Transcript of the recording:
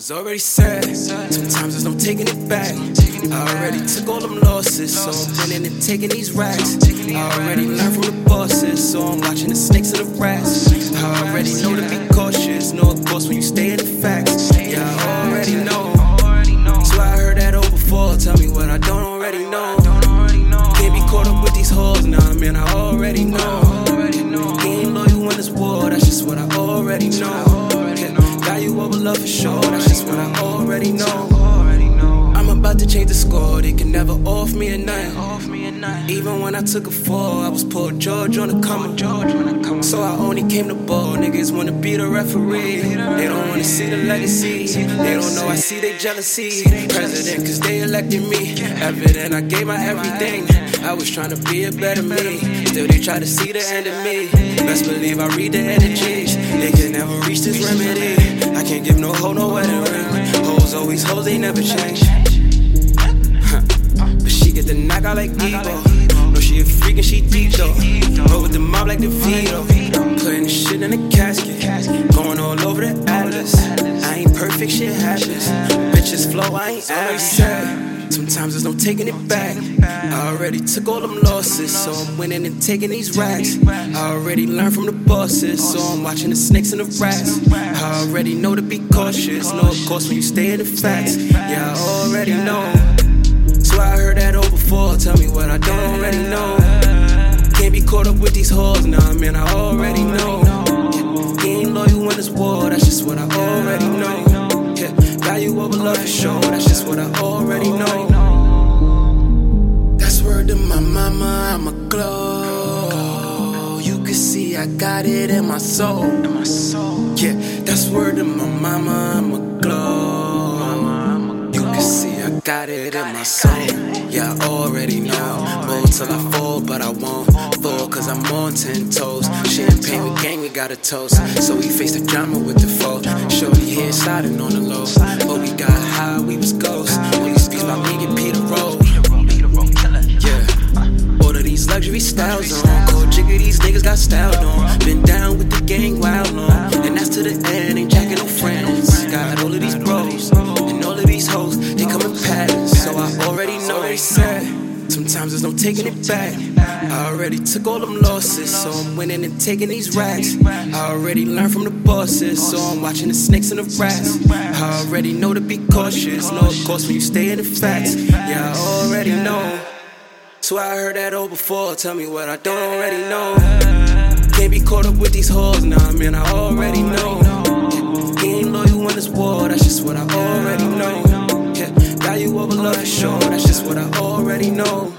was already sad. Sometimes there's no taking it back. I already took all them losses, so I'm winning and taking these racks. I already learned from the bosses, so I'm watching the snakes and the rats. I already know to be cautious, know of course when you stay in the facts. Yeah, I already know. So I heard that over before. Tell me what I don't already know. Can't be caught up with these hoes, nah, man, I already know. Ain't loyal in this war, that's just what I already know. Value over love for sure, what I already know. I'm about to change the score, they can never off me at night. Even when I took a fall, I was Paul George on the come. So I only came to ball. Niggas wanna be the referee. They don't wanna see the legacy. They don't know I see they jealousy. President, cause they elected me. Evident I gave my everything. I was trying to be a better me. Still they try to see the end of me. Best believe I read the energies. They can never reach this remedy. Can't give no hoe no wedding ring. Hoes always hoes, they never change. But she get the knock out like Debo. No, she a freak and she deep though. Roll with the mob like the Vito. Putting shit in a casket. Going all over the atlas. I ain't perfect, shit happens. Bitches flow, I ain't always sad. Sometimes there's no taking it back. I already took all them losses, so I'm winning and taking these racks. I already learned from the bosses, so I'm watching the snakes and the rats. I already know to be cautious, know of course when you stay in the facts. Yeah, I already know. So I heard that over before. Tell me what I don't already know. Can't be caught up with these hoes, nah, man, I already know. That's what I already know. That's word to my mama, I'm a glow. You can see I got it in my soul. In my soul. Yeah, that's word to my mama, I'm a glow. You can see I got it in my soul. Yeah, I already know. Roll till I fall, but I won't fall cause I'm on ten toes. Champagne with gang, we got a toast. So we face the drama with the foe. Shorty here sliding on the low. Got styled on. Been down with the gang wild long. And that's to the end, ain't jacking no friends. Got all of these bros. And all of these hoes, they come in patterns. So I already know they said. Sometimes there's no taking it back. I already took all them losses, so I'm winning and taking these racks. I already learned from the bosses, so I'm watching the snakes and the rats. I already know to be cautious, no of course when you stay in the facts. Yeah, I already know. So I heard that over before. Tell me what I don't already know. Can't be caught up with these hoes, nah, man, I already know. He ain't loyal in this war, that's just what I already know. Yeah, value over love for sure, that's just what I already know.